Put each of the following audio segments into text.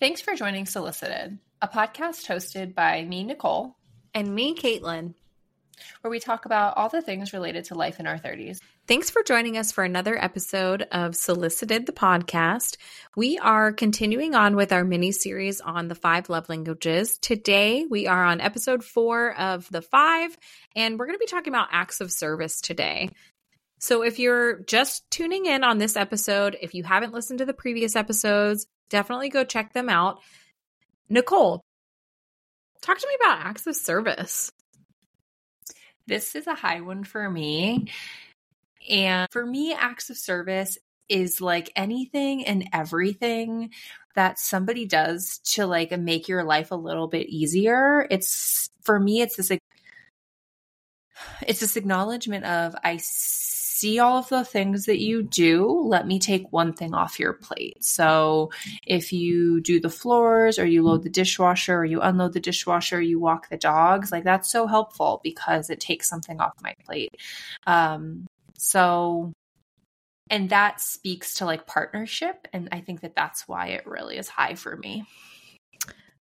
Thanks for joining Solicited, a podcast hosted by me, Nichole, and me, Caitlin, where we talk about all the things related to life in our 30s. Thanks for joining us for another episode of Solicited the podcast. We are continuing on with our mini series on the five love languages. Today, we are on episode four of the five, and we're going to be talking about acts of service today. So, if you're just tuning in on this episode, if you haven't listened to the previous episodes, definitely go check them out. Nichole, talk to me about acts of service. This is a high one for me. And for me, acts of service is like anything and everything that somebody does to like make your life a little bit easier. It's for me, it's this it's this acknowledgement of I see all of the things that you do. Let me take one thing off your plate. So if you do the floors or you load the dishwasher or you unload the dishwasher, you walk the dogs, like that's so helpful because it takes something off my plate. Um, so and that speaks to like partnership and i think that that's why it really is high for me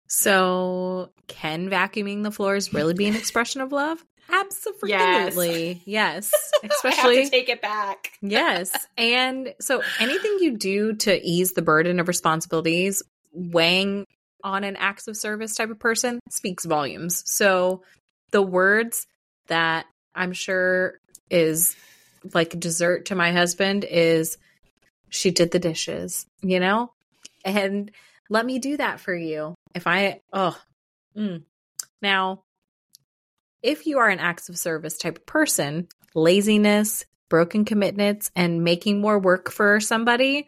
so can vacuuming the floors really be an expression of love Absolutely. Yes. yes. Especially take it back. yes. And so anything you do to ease the burden of responsibilities, weighing on an acts of service type of person speaks volumes. So the words that I'm sure is like dessert to my husband is she did the dishes, you know? And let me do that for you. If I oh mm. now if you are an acts of service type of person, laziness, broken commitments, and making more work for somebody,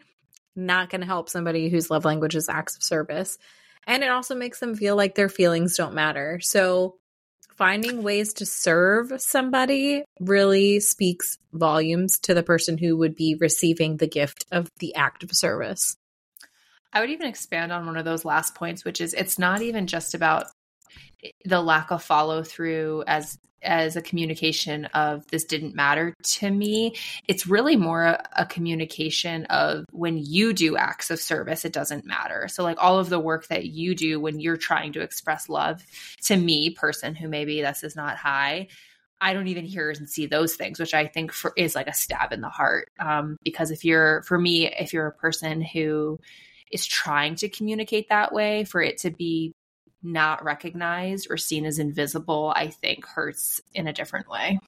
not going to help somebody whose love language is acts of service. And it also makes them feel like their feelings don't matter. So, finding ways to serve somebody really speaks volumes to the person who would be receiving the gift of the act of service. I would even expand on one of those last points, which is it's not even just about the lack of follow through as as a communication of this didn't matter to me it's really more a, a, communication of when you do acts of service it doesn't matter so like all of the work that you do when you're trying to express love to me person who maybe this is not high I don't even hear and see those things, which I think for, is like a stab in the heart. Um, because if you're, for me, if you're a person who is trying to communicate that way, for it to be not recognized or seen as invisible, I think hurts in a different way.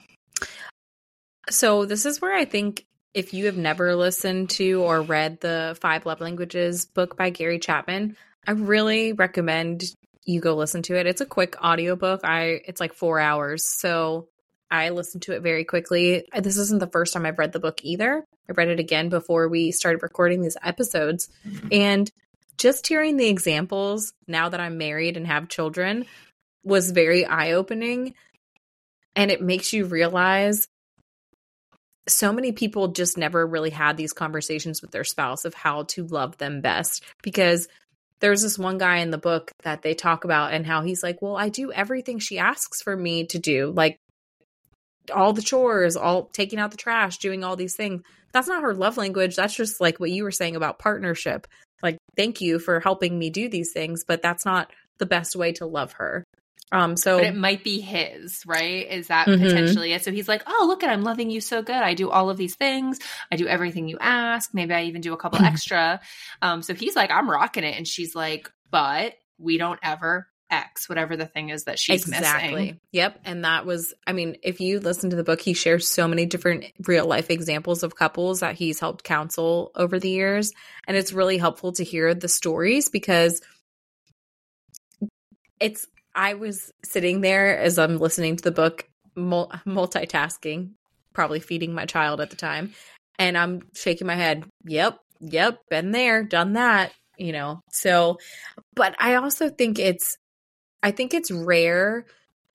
So, this is where I think if you have never listened to or read the Five Love Languages book by Gary Chapman, I really recommend you go listen to it. It's a quick audiobook. I it's like 4 hours. So, I listened to it very quickly. This isn't the first time I've read the book either. I read it again before we started recording these episodes. And just hearing the examples now that I'm married and have children was very eye opening. And it makes you realize so many people just never really had these conversations with their spouse of how to love them best because there's this one guy in the book that they talk about and how he's like, Well, I do everything she asks for me to do, like all the chores, all taking out the trash, doing all these things. That's not her love language. That's just like what you were saying about partnership thank you for helping me do these things but that's not the best way to love her. Um so but it might be his right? Is that mm-hmm. potentially it? So he's like oh look at i'm loving you so good. I do all of these things. I do everything you ask. Maybe i even do a couple extra. Um so he's like i'm rocking it. And she's like but we don't ever X, whatever the thing is that she's exactly. missing. Yep. And that was, I mean, if you listen to the book, he shares so many different real life examples of couples that he's helped counsel over the years. And it's really helpful to hear the stories because it's, I was sitting there as I'm listening to the book, multitasking, probably feeding my child at the time. And I'm shaking my head. Yep. Yep. Been there, done that you know so but i also think it's I think it's rare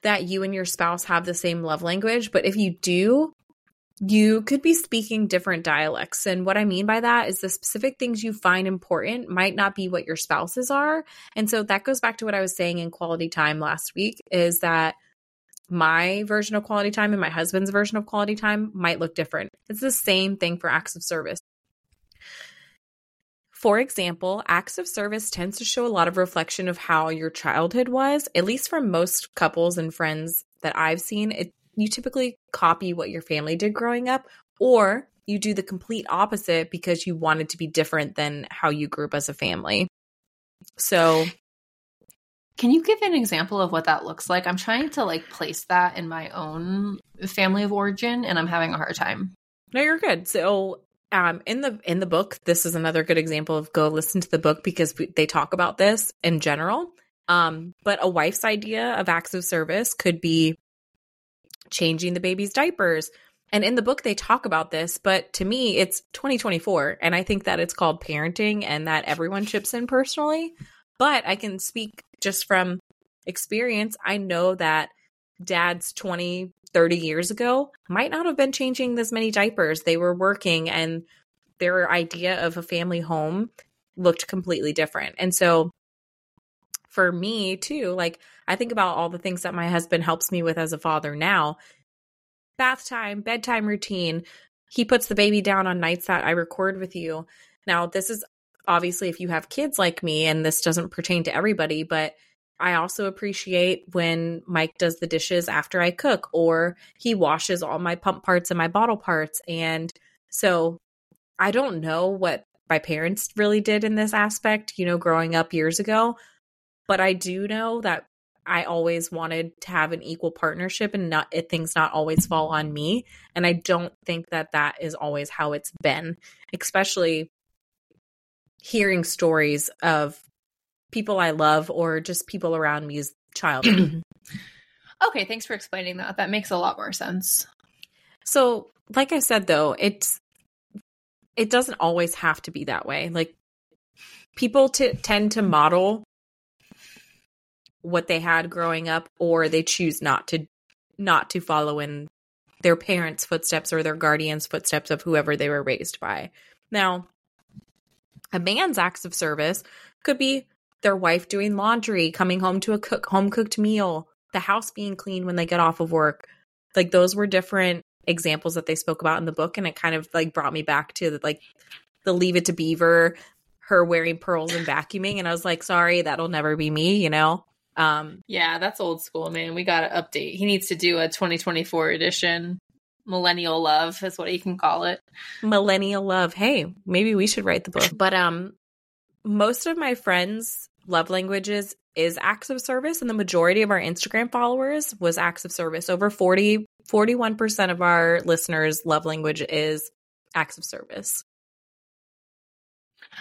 that you and your spouse have the same love language, but if you do, you could be speaking different dialects. And what I mean by that is the specific things you find important might not be what your spouses are. And so that goes back to what I was saying in quality time last week is that my version of quality time and my husband's version of quality time might look different. It's the same thing for acts of service For example, acts of service tends to show a lot of reflection of how your childhood was, at least from most couples and friends that I've seen. It, you typically copy what your family did growing up, or you do the complete opposite because you wanted to be different than how you grew up as a family. So, can you give an example of what that looks like? I'm trying to like place that in my own family of origin and I'm having a hard time. No, you're good. So, um, in the in the book, this is another good example of go listen to the book because we, they talk about this in general. Um, but a wife's idea of acts of service could be changing the baby's diapers. And in the book, they talk about this, but to me, it's 2024. And I think that it's called parenting and that everyone chips in personally. But I can speak just from experience. I know that dads 20, 30 years ago might not have been changing this many diapers. They were working and their idea of a family home looked completely different. And so for me too, like I think about all the things that my husband helps me with as a father now. Bath time, bedtime routine. He puts the baby down on nights that I record with you. Now, this is obviously if you have kids like me and this doesn't pertain to everybody, but I also appreciate when Mike does the dishes after I cook or he washes all my pump parts and my bottle parts. And so I don't know what my parents really did in this aspect, you know, growing up years ago. But I do know that I always wanted to have an equal partnership and not things not always fall on me. And I don't think that that is always how it's been, especially hearing stories of people I love or just people around me as childhood. okay, thanks for explaining that. That makes a lot more sense. So, like I said though, it's it doesn't always have to be that way. Like people t- tend to model what they had growing up or they choose not to not to follow in their parents' footsteps or their guardians' footsteps of whoever they were raised by. Now, a man's acts of service could be their wife doing laundry, coming home to a cook home cooked meal, the house being clean when they get off of work. Like those were different examples that they spoke about in the book and it kind of like brought me back to the, like the leave it to beaver her wearing pearls and vacuuming and I was like sorry that'll never be me you know? Um yeah that's old school man. We got to update. He needs to do a 2024 edition millennial love is what you can call it. Millennial love. Hey maybe we should write the book. But um most of my friends love languages is acts of service and the majority of our Instagram followers was acts of service. Over 40 41% of our listeners love language is acts of service.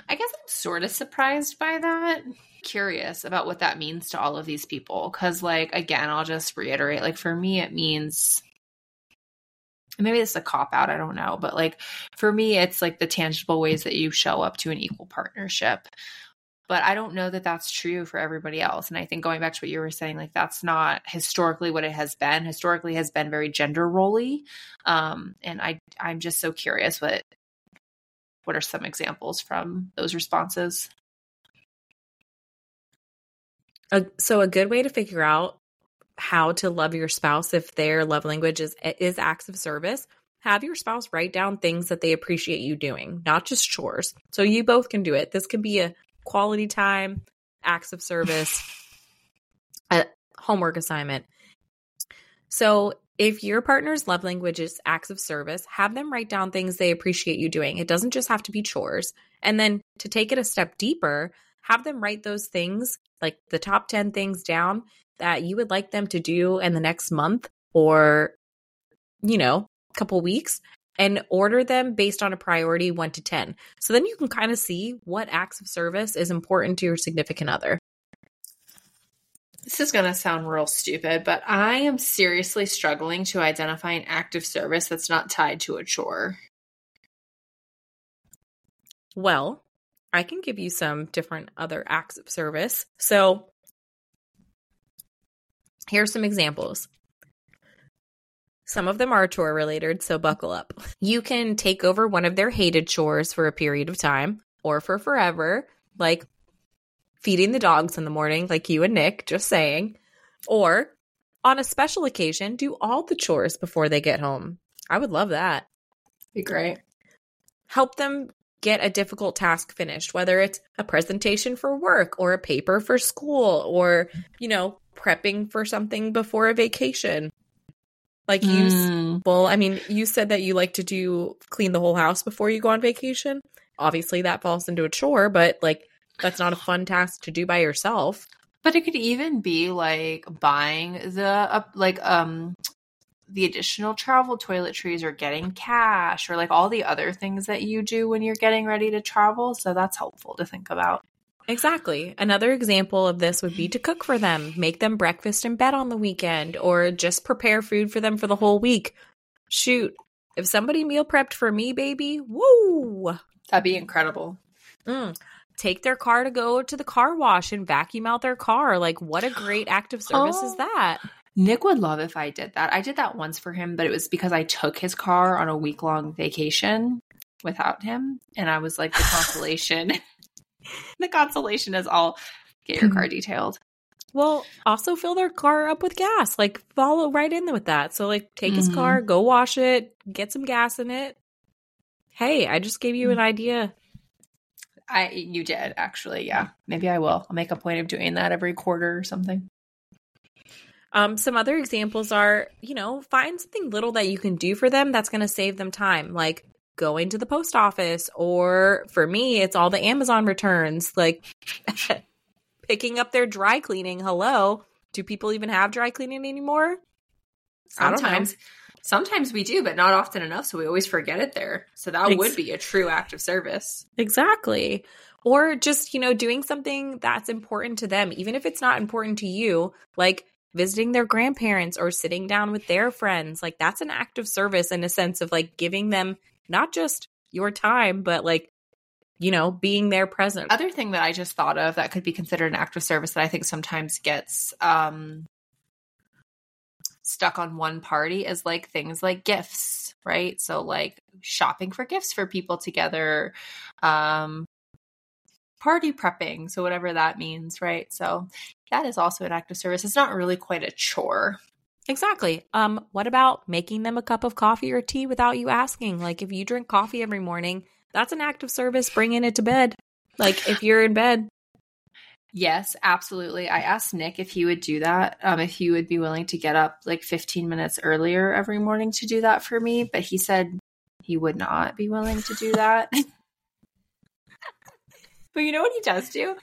I guess I'm sort of surprised by that. Curious about what that means to all of these people cuz like again, I'll just reiterate like for me it means maybe this is a cop out, I don't know, but like for me it's like the tangible ways that you show up to an equal partnership but I don't know that that's true for everybody else. And I think going back to what you were saying, like that's not historically what it has been. Historically has been very gender roly. Um, and I I'm just so curious what what are some examples from those responses? So a good way to figure out how to love your spouse if their love language is is acts of service have your spouse write down things that they appreciate you doing, not just chores. So you both can do it. This can be a quality time, acts of service, a homework assignment. So, if your partner's love language is acts of service, have them write down things they appreciate you doing. It doesn't just have to be chores. And then to take it a step deeper, have them write those things, like the top 10 things down that you would like them to do in the next month or, you know, couple weeks and order them based on a priority 1 to 10. So then you can kind of see what acts of service is important to your significant other. This is going to sound real stupid, but I am seriously struggling to identify an act of service that's not tied to a chore. Well, I can give you some different other acts of service. So, here's some examples. Some of them are chore related, so buckle up. You can take over one of their hated chores for a period of time or for forever, like feeding the dogs in the morning, like you and Nick, just saying. Or on a special occasion, do all the chores before they get home. I would love that. Be great. Help them get a difficult task finished, whether it's a presentation for work or a paper for school or, you know, prepping for something before a vacation. Like you, Mm. well, I mean, you said that you like to do clean the whole house before you go on vacation. Obviously, that falls into a chore, but like that's not a fun task to do by yourself. But it could even be like buying the uh, like um the additional travel toiletries or getting cash or like all the other things that you do when you're getting ready to travel. So that's helpful to think about. Exactly. Another example of this would be to cook for them, make them breakfast in bed on the weekend, or just prepare food for them for the whole week. Shoot, if somebody meal prepped for me, baby, woo! That'd be incredible. Mm. Take their car to go to the car wash and vacuum out their car. Like, what a great act of service is Oh. that? Nick would love if I did that. I did that once for him, but it was because I took his car on a week long vacation without him. And I was like, the consolation. the consolation is all get your car detailed. Well, also fill their car up with gas. Like, follow right in with that. So, like, take his Mhm. car, go wash it, get some gas in it. Hey, I just gave you an idea. I you did actually, yeah. Maybe I will. I'll make a point of doing that every quarter or something. Um, some other examples are, you know, find something little that you can do for them that's going to save them time, like going to the post office, or for me, it's all the Amazon returns, like picking up their dry cleaning. Hello, do people even have dry cleaning anymore? I don't know. Sometimes sometimes we do, but not often enough, so we always forget it there. So that Ex- would be a true act of service. Exactly. Or just, you know, doing something that's important to them, even if it's not important to you, like visiting their grandparents or sitting down with their friends. Like that's an act of service in a sense of like giving them not just your time, but like, you know, being there present. Other thing that I just thought of that could be considered an act of service that I think sometimes gets um stuck on one party is like things like gifts, right? So like shopping for gifts for people together, um party prepping, so whatever that means, right? So that is also an act of service. It's not really quite a chore. Exactly. Um, what about making them a cup of coffee or tea without you asking? Like if you drink coffee every morning, that's an act of service bringing it to bed. Like if you're in bed, Yes, absolutely. I asked Nick if he would do that, um, if he would be willing to get up like 15 minutes earlier every morning to do that for me, but he said he would not be willing to do that. but you know what he does do?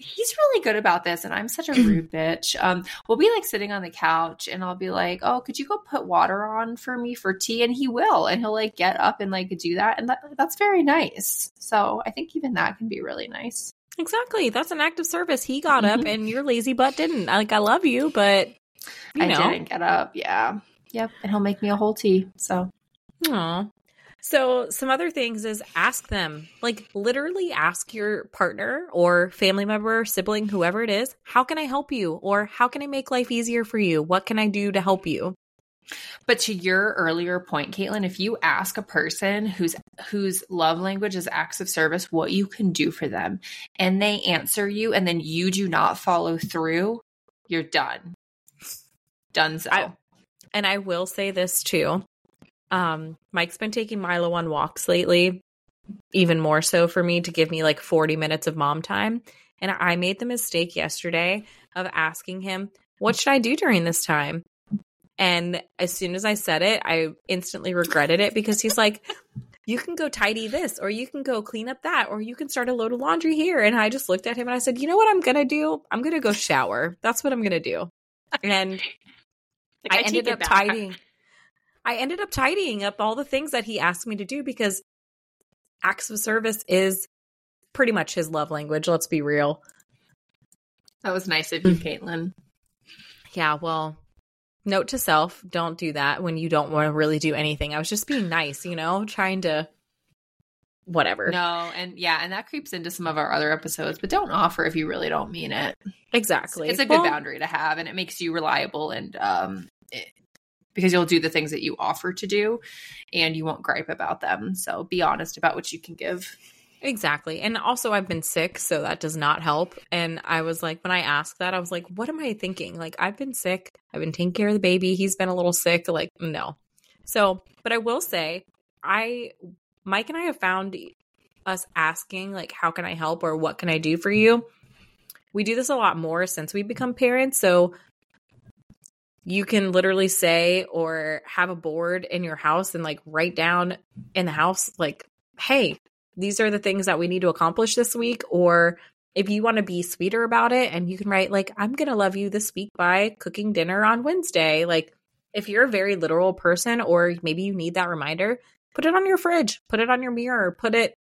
He's really good about this, and I'm such a rude bitch. Um, we'll be like sitting on the couch, and I'll be like, "Oh, could you go put water on for me for tea?" And he will, and he'll like get up and like do that, and that, that's very nice. So I think even that can be really nice. Exactly. That's an act of service. He got up Mhm. and your lazy butt didn't. Like I love you, but you I know. didn't get up. Yeah. Yep. And he'll make me a whole tea. So Aw. So some other things is ask them. Like literally ask your partner or family member, sibling, whoever it is, how can I help you? Or how can I make life easier for you? What can I do to help you? but to your earlier point, Caitlin, if you ask a person whose whose love language is acts of service what you can do for them and they answer you and then you do not follow through, you're done. Done so. I- And I will say this too. Um, Mike's been taking Milo on walks lately, even more so for me to give me like 40 minutes of mom time. And I made the mistake yesterday of asking him, What should I do during this time? And as soon as I said it, I instantly regretted it because he's like, You can go tidy this, or you can go clean up that, or you can start a load of laundry here. And I just looked at him and I said, You know what I'm going to do? I'm going to go shower. That's what I'm going to do. And Like, I, take ended up tidying. I ended up tidying up all the things that he asked me to do because acts of service is pretty much his love language. Let's be real. That was nice of you, Caitlin. Yeah, well, note to self don't do that when you don't want to really do anything. I was just being nice, you know, trying to whatever. No, and yeah, and that creeps into some of our other episodes, but don't offer if you really don't mean it. Exactly. It's a good Well, boundary to have, and it makes you reliable and um, it, because you'll do the things that you offer to do, and you won't gripe about them. So be honest about what you can give. Exactly. And also, I've been sick, so that does not help. And I was like, when I asked that, I was like, what am I thinking? Like, I've been sick. I've been taking care of the baby. He's been a little sick. Like, no. So, but I will say, I, Mike and I have found us asking like how can I help or what can I do for you. We do this a lot more since we become parents, so you can literally say or have a board in your house and like write down in the house like hey, these are the things that we need to accomplish this week or if you want to be sweeter about it and you can write like i'm going to love you this week by cooking dinner on wednesday like if you're a very literal person or maybe you need that reminder put it on your fridge put it on your mirror put it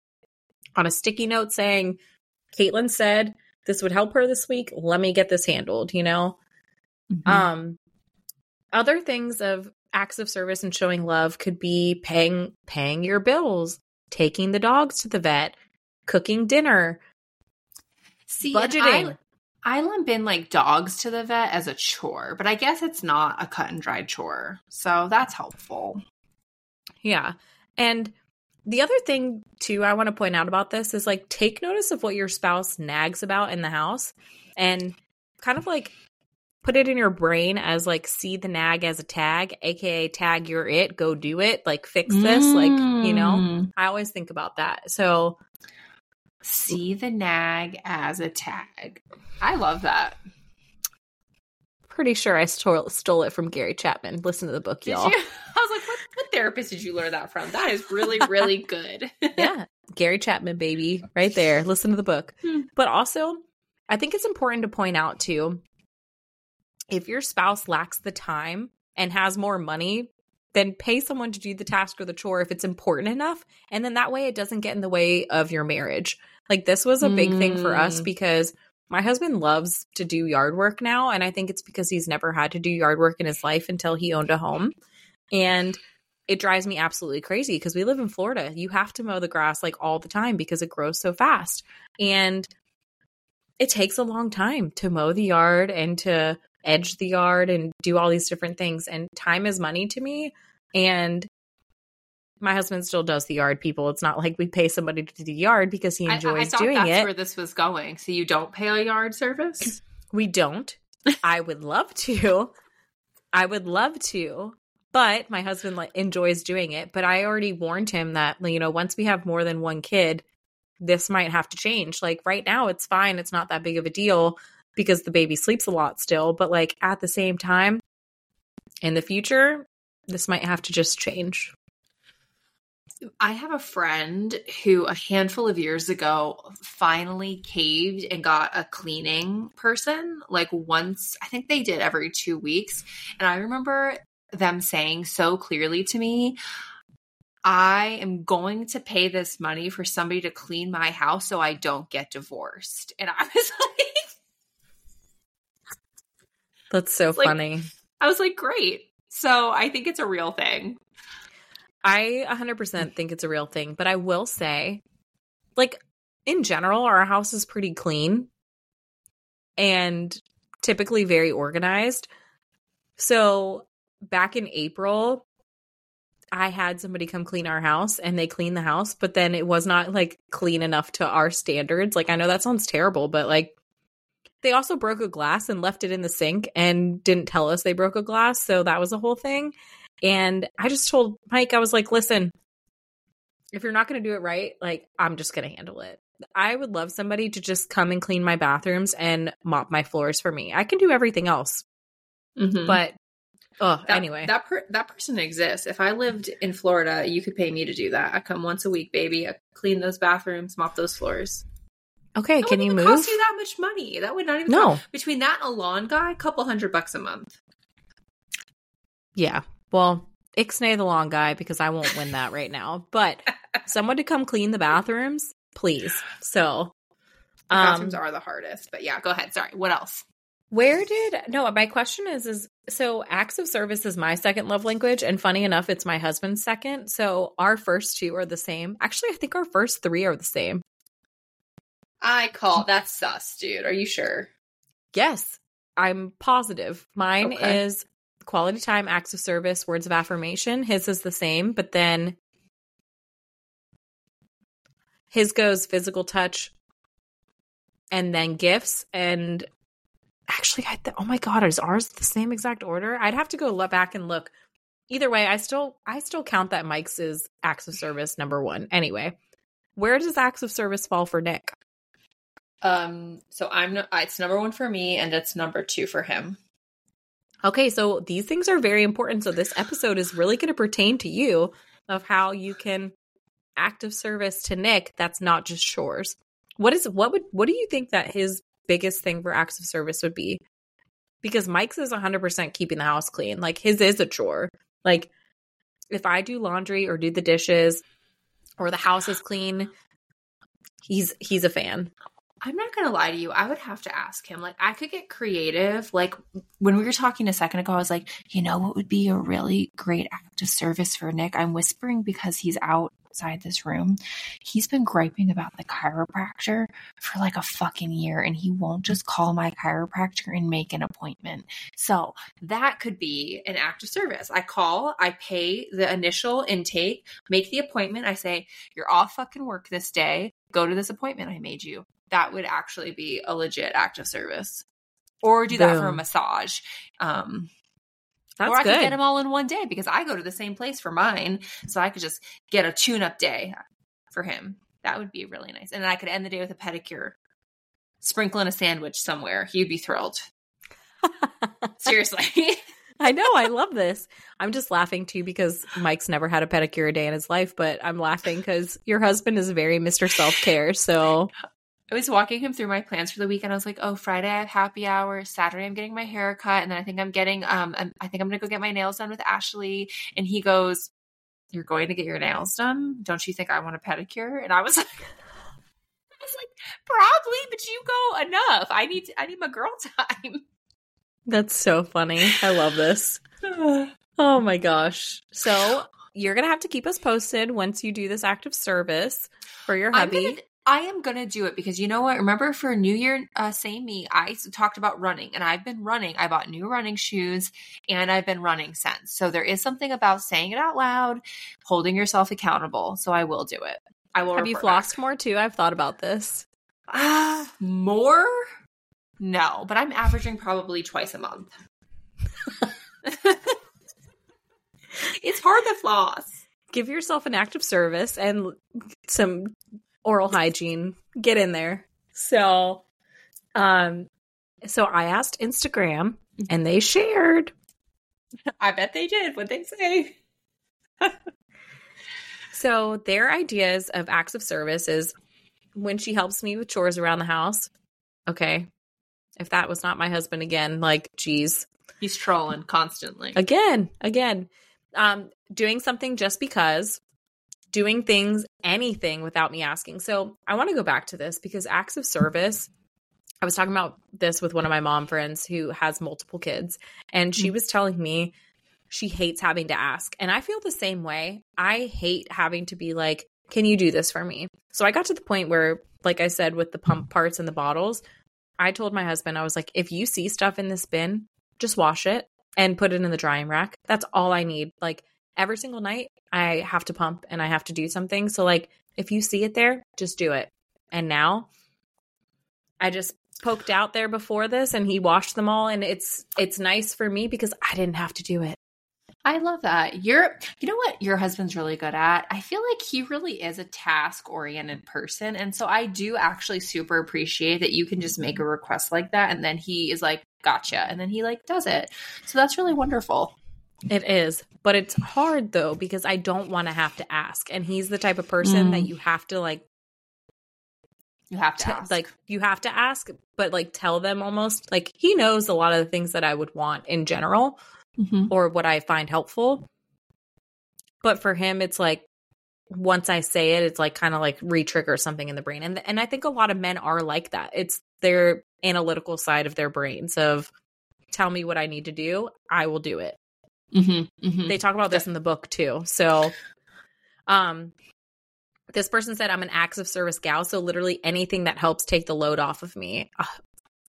on a sticky note saying caitlin said this would help her this week let me get this handled you know mm-hmm. um other things of acts of service and showing love could be paying paying your bills taking the dogs to the vet cooking dinner See, budgeting. I, I lump in like dogs to the vet as a chore, but I guess it's not a cut and dried chore. So that's helpful. Yeah. And the other thing too I want to point out about this is like take notice of what your spouse nags about in the house and kind of like put it in your brain as like see the nag as a tag, aka tag you're it, go do it, like fix this, mm. like, you know. Mm. I always think about that. So See the nag as a tag. I love that. Pretty sure I stole, stole it from Gary Chapman. Listen to the book, y'all. I was like, what, what therapist did you learn that from? That is really, really good. yeah. Gary Chapman, baby, right there. Listen to the book. Hmm. But also, I think it's important to point out too if your spouse lacks the time and has more money then pay someone to do the task or the chore if it's important enough. And then that way it doesn't get in the way of your marriage. Like this was a big mm. thing for us mm. because my husband loves to do yard work now. And I think it's because he's never had to do yard work in his life until he owned a home. And it drives me absolutely crazy because we live in Florida. You have to mow the grass like all the time because it grows so fast. And it takes a long time to mow the yard and to edge the yard and do all these different things. And time is money to me. And my husband still does the yard people. It's not like we pay somebody to do the yard because he enjoys I, I doing that's it. where this was going. So you don't pay a yard service? We don't. I would love to. I would love to. But my husband like enjoys doing it. But I already warned him that, you know, once we have more than one kid, this might have to change. Like right now, it's fine. It's not that big of a deal because the baby sleeps a lot still. But like at the same time, in the future, this might have to just change. I have a friend who a handful of years ago finally caved and got a cleaning person like once I think they did every 2 weeks and I remember them saying so clearly to me I am going to pay this money for somebody to clean my house so I don't get divorced. And I was like that's so like, funny. I was like, great. So I think it's a real thing. I 100% think it's a real thing, but I will say, like, in general, our house is pretty clean and typically very organized. So back in April, I had somebody come clean our house and they cleaned the house, but then it was not like clean enough to our standards. Like, I know that sounds terrible, but like, they also broke a glass and left it in the sink and didn't tell us they broke a glass. So that was a whole thing. And I just told Mike, I was like, listen, if you're not going to do it right, like, I'm just going to handle it. I would love somebody to just come and clean my bathrooms and mop my floors for me. I can do everything else. Mm-hmm. But oh, that, anyway, that per- that person exists. If I lived in Florida, you could pay me to do that. I come once a week, baby. I clean those bathrooms, mop those floors. Okay, that can you move? Cost you that much money? That would not even no cost. between that and a lawn guy, a couple hundred bucks a month. Yeah, well, Ixnay the lawn guy because I won't win that right now. But someone to come clean the bathrooms, please. So the bathrooms um, are the hardest. But yeah, go ahead. Sorry. What else? Where did no? My question is is so acts of service is my second love language, and funny enough, it's my husband's second. So our first two are the same. Actually, I think our first three are the same. I call that's sus, dude. Are you sure? Yes, I'm positive. Mine okay. is quality time, acts of service, words of affirmation. His is the same, but then his goes physical touch and then gifts. And actually, I th- oh my god, is ours the same exact order? I'd have to go look back and look. Either way, I still I still count that Mike's is acts of service number one. Anyway, where does acts of service fall for Nick? Um, so I'm it's number one for me, and it's number two for him. Okay, so these things are very important. So this episode is really going to pertain to you of how you can act of service to Nick. That's not just chores. What is what would what do you think that his biggest thing for acts of service would be? Because Mike's is 100% keeping the house clean. Like his is a chore. Like if I do laundry or do the dishes or the house is clean, he's he's a fan. I'm not gonna lie to you. I would have to ask him. Like, I could get creative. Like when we were talking a second ago, I was like, you know, what would be a really great act of service for Nick? I'm whispering because he's outside this room. He's been griping about the chiropractor for like a fucking year, and he won't just call my chiropractor and make an appointment. So that could be an act of service. I call, I pay the initial intake, make the appointment. I say, you're off fucking work this day. Go to this appointment I made you that would actually be a legit act of service. Or do that Boom. for a massage. Um, That's or I good. could get them all in one day because I go to the same place for mine. So I could just get a tune up day for him. That would be really nice. And then I could end the day with a pedicure, sprinkling a sandwich somewhere. He'd be thrilled. Seriously. I know. I love this. I'm just laughing too because Mike's never had a pedicure a day in his life, but I'm laughing because your husband is very Mr. Self Care. So I was walking him through my plans for the weekend. I was like, "Oh, Friday I have happy hour. Saturday I'm getting my hair cut, and then I think I'm getting um I think I'm gonna go get my nails done with Ashley." And he goes, "You're going to get your nails done? Don't you think I want a pedicure?" And I was like. I was like, probably, but you go enough. I need to, I need my girl time. That's so funny. I love this. oh my gosh. So you're gonna have to keep us posted once you do this act of service for your hubby. I am going to do it because you know what? Remember for New Year, uh, same me, I talked about running and I've been running. I bought new running shoes and I've been running since. So there is something about saying it out loud, holding yourself accountable. So I will do it. I will. Have you flossed back. more too? I've thought about this. Uh, more? No, but I'm averaging probably twice a month. it's hard to floss. Give yourself an act of service and some oral hygiene. Get in there. So, um, so I asked Instagram and they shared. I bet they did. What they say? so their ideas of acts of service is when she helps me with chores around the house. Okay. If that was not my husband again, like, geez. He's trolling constantly. Again, again. Um, doing something just because doing things, anything without me asking. So I want to go back to this because acts of service. I was talking about this with one of my mom friends who has multiple kids, and she mm. was telling me she hates having to ask. And I feel the same way. I hate having to be like, can you do this for me? So I got to the point where, like I said, with the pump parts and the bottles, I told my husband, I was like, if you see stuff in this bin, just wash it and put it in the drying rack. That's all I need. Like, every single night I have to pump and I have to do something. So like if you see it there, just do it. And now I just poked out there before this and he washed them all and it's it's nice for me because I didn't have to do it. I love that. You're you know what your husband's really good at? I feel like he really is a task-oriented person and so I do actually super appreciate that you can just make a request like that and then he is like gotcha and then he like does it. So that's really wonderful. It is, but it's hard though because I don't want to have to ask, and he's the type of person mm. that you have to like. You have to t- like you have to ask, but like tell them almost like he knows a lot of the things that I would want in general, mm-hmm. or what I find helpful. But for him, it's like once I say it, it's like kind of like re-trigger something in the brain, and and I think a lot of men are like that. It's their analytical side of their brains of tell me what I need to do, I will do it. Mm-hmm, mm-hmm. They talk about this in the book too. So, um, this person said, I'm an acts of service gal. So, literally anything that helps take the load off of me. Uh,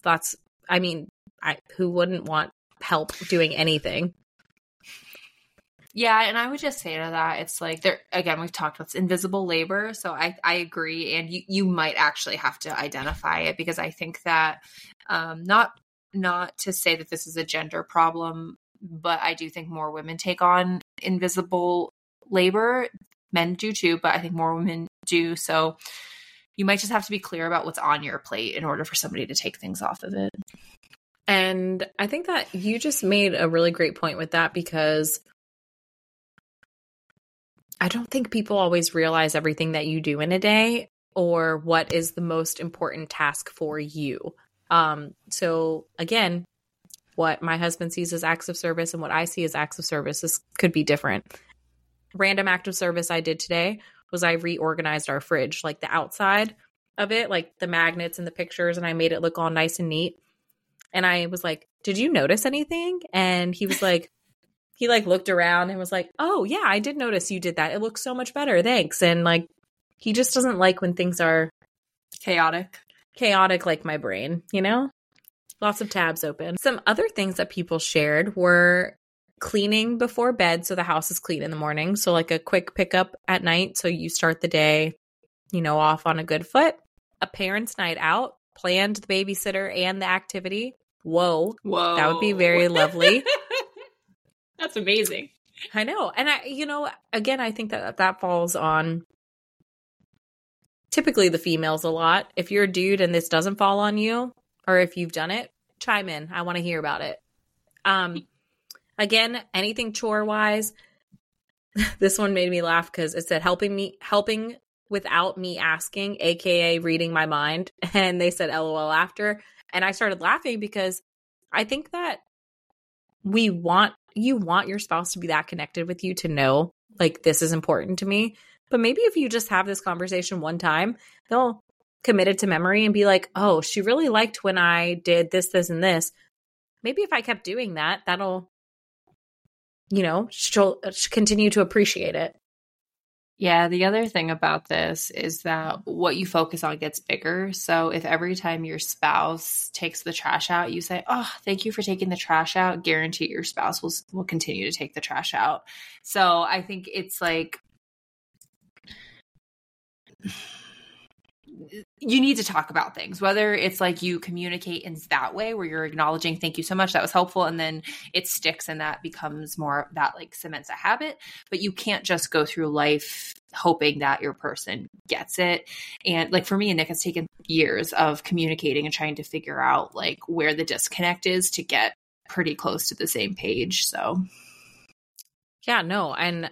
that's, I mean, I, who wouldn't want help doing anything? Yeah, and I would just say to that, it's like there again, we've talked about invisible labor. So I, I agree. And you, you might actually have to identify it because I think that um not not to say that this is a gender problem but I do think more women take on invisible labor. Men do too, but I think more women do. So you might just have to be clear about what's on your plate in order for somebody to take things off of it. And I think that you just made a really great point with that because I don't think people always realize everything that you do in a day or what is the most important task for you. Um, so again, what my husband sees as acts of service and what I see as acts of service is, could be different. Random act of service I did today was I reorganized our fridge, like the outside of it, like the magnets and the pictures, and I made it look all nice and neat. And I was like, Did you notice anything? And he was like, he like looked around and was like, "Oh yeah, I did notice you did that. It looks so much better. Thanks." And like he just doesn't like when things are chaotic. Chaotic like my brain, you know? Lots of tabs open. Some other things that people shared were cleaning before bed so the house is clean in the morning. So like a quick pickup at night so you start the day, you know, off on a good foot. A parents' night out, planned the babysitter and the activity. Whoa. Whoa. That would be very lovely. That's amazing. I know. And I, you know, again, I think that that falls on typically the females a lot. If you're a dude and this doesn't fall on you, or if you've done it, chime in. I want to hear about it. Um, again, anything chore wise, this one made me laugh because it said helping me, helping without me asking, aka reading my mind. And they said LOL after. And I started laughing because I think that we want you want your spouse to be that connected with you to know like this is important to me. But maybe if you just have this conversation one time, they'll commit it to memory and be like, "Oh, she really liked when I did this this and this." Maybe if I kept doing that, that'll you know, she'll, uh, she'll continue to appreciate it. Yeah, the other thing about this is that what you focus on gets bigger. So if every time your spouse takes the trash out, you say, "Oh, thank you for taking the trash out," guarantee your spouse will will continue to take the trash out. So I think it's like you need to talk about things whether it's like you communicate in that way where you're acknowledging thank you so much that was helpful and then it sticks and that becomes more that like cements a habit. But you can't just go through life hoping that your person gets it. And like for me and nick it's taken years of communicating and trying to figure out like where the disconnect is to get pretty close to the same page so. Yeah no and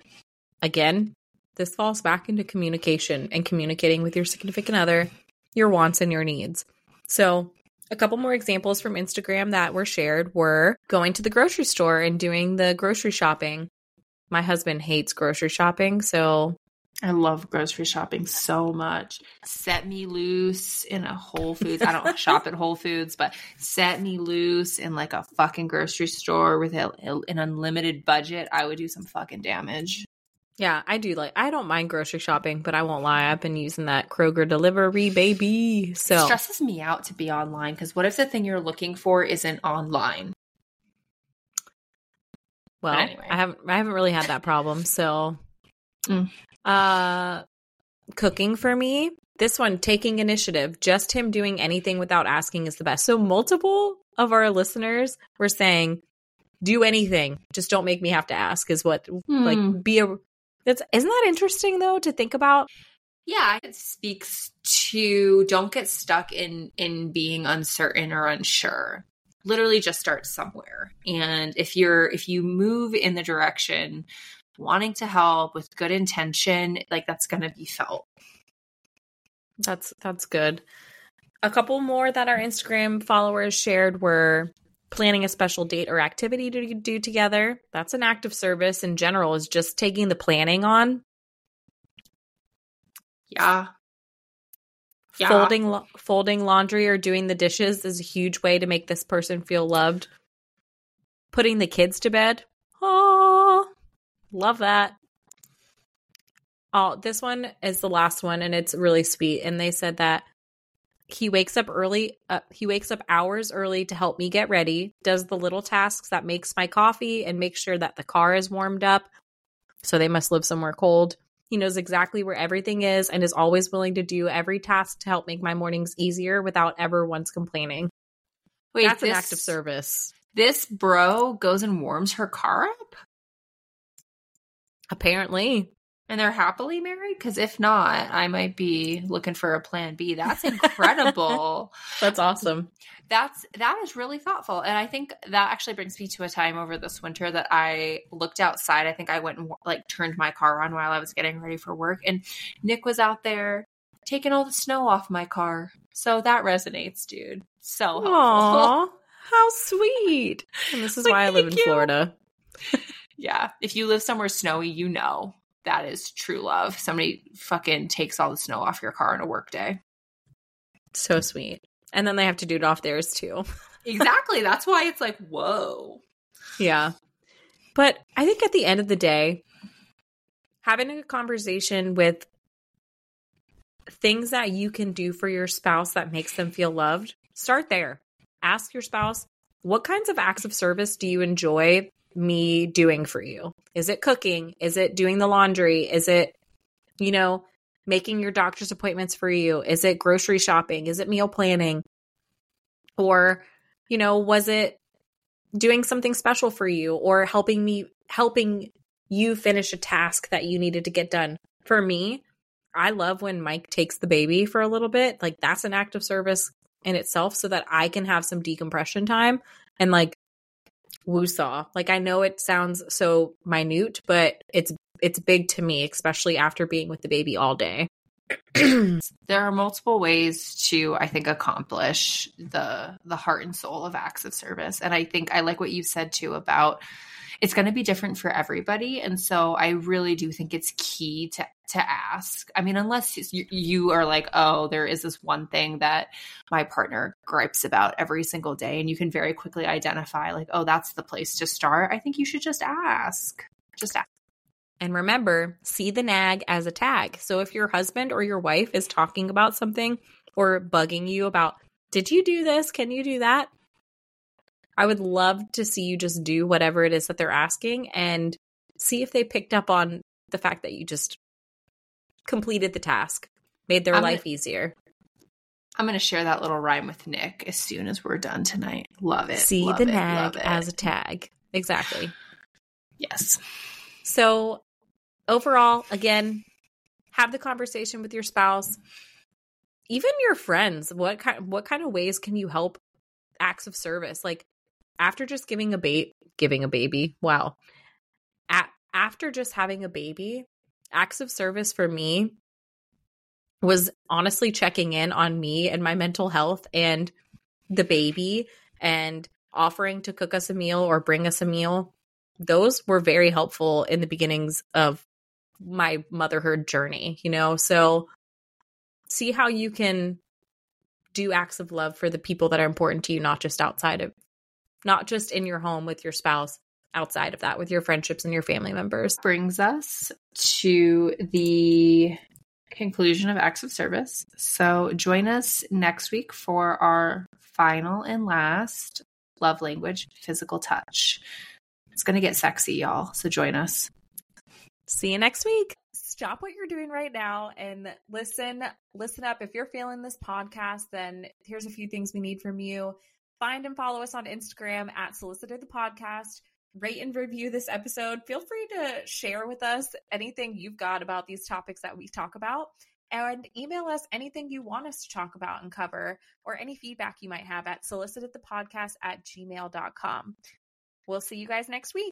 again this falls back into communication and communicating with your significant other, your wants and your needs. So, a couple more examples from Instagram that were shared were going to the grocery store and doing the grocery shopping. My husband hates grocery shopping, so I love grocery shopping so much. Set me loose in a Whole Foods. I don't shop at Whole Foods, but set me loose in like a fucking grocery store with a, an unlimited budget. I would do some fucking damage. Yeah, I do like I don't mind grocery shopping, but I won't lie, I've been using that Kroger delivery baby. So it stresses me out to be online because what if the thing you're looking for isn't online? Well, anyway. I haven't I haven't really had that problem. So mm. uh cooking for me, this one taking initiative, just him doing anything without asking is the best. So multiple of our listeners were saying do anything just don't make me have to ask is what hmm. like be a that's isn't that interesting though to think about? Yeah, it speaks to don't get stuck in in being uncertain or unsure. Literally just start somewhere. And if you're if you move in the direction wanting to help with good intention, like that's going to be felt. That's that's good. A couple more that our Instagram followers shared were planning a special date or activity to do together. That's an act of service in general, is just taking the planning on. Yeah. yeah. Folding folding laundry or doing the dishes is a huge way to make this person feel loved. Putting the kids to bed. Oh, love that. Oh, this one is the last one and it's really sweet and they said that he wakes up early uh, he wakes up hours early to help me get ready does the little tasks that makes my coffee and makes sure that the car is warmed up so they must live somewhere cold. He knows exactly where everything is and is always willing to do every task to help make my mornings easier without ever once complaining. Wait that's this, an act of service. this bro goes and warms her car up? Apparently and they're happily married? Because if not i might be looking for a plan b. That's incredible. That's awesome. That's that is really thoughtful. And i think that actually brings me to a time over this winter that i looked outside. I think i went and like turned my car on while i was getting ready for work and nick was out there taking all the snow off my car. So that resonates dude. So helpful. Aww, how sweet. And this is like, why i live in you. florida. Yeah if you live somewhere snowy you know that is true love. Somebody fucking takes all the snow off your car on a work day. So sweet. And then they have to do it off theirs too. exactly. That's why it's like, whoa. Yeah. But I think at the end of the day, having a conversation with things that you can do for your spouse that makes them feel loved, start there. Ask your spouse, what kinds of acts of service do you enjoy me doing for you? Is it cooking? Is it doing the laundry? Is it, you know, making your doctor's appointments for you? Is it grocery shopping? Is it meal planning? Or, you know, was it doing something special for you or helping me, helping you finish a task that you needed to get done? For me, I love when Mike takes the baby for a little bit. Like, that's an act of service in itself so that I can have some decompression time and like woosah. Like I know it sounds so minute, but it's it's big to me, especially after being with the baby all day. there are multiple ways to I think accomplish the the heart and soul of acts of service. And I think I like what you said too about it's going to be different for everybody and so i really do think it's key to to ask i mean unless you, you are like oh there is this one thing that my partner gripes about every single day and you can very quickly identify like oh that's the place to start i think you should just ask just ask and remember, see the nag as a tag. So if your husband or your wife is talking about something or bugging you about, did you do this? Can you do that? I would love to see you just do whatever it is that they're asking and see if they picked up on the fact that you just completed the task, made their I'm life gonna, easier. I'm going to share that little rhyme with Nick as soon as we're done tonight. Love it. See love the it, nag as a tag. Exactly. Yes. So, overall, again, have the conversation with your spouse, even your friends. What kind what kind of ways can you help acts of service? Like after just giving a bait, giving a baby, wow. At, after just having a baby, acts of service for me was honestly checking in on me and my mental health and the baby and offering to cook us a meal or bring us a meal. Those were very helpful in the beginnings of my motherhood journey, you know? So see how you can do acts of love for the people that are important to you, not just outside of not just in your home with your spouse, outside of that with your friendships and your family members. Brings us to the conclusion of acts of service. So join us next week for our final and last love language, physical touch. It's going to get sexy, y'all. So join us. See you next week. Stop what you're doing right now and listen, listen up. If you're feeling this podcast, then here's a few things we need from you. Find and follow us on Instagram at Solicited the Podcast. Rate and review this episode. Feel free to share with us anything you've got about these topics that we talk about. And email us anything you want us to talk about and cover, or any feedback you might have at solicitedthepodcast at gmail.com. We'll see you guys next week.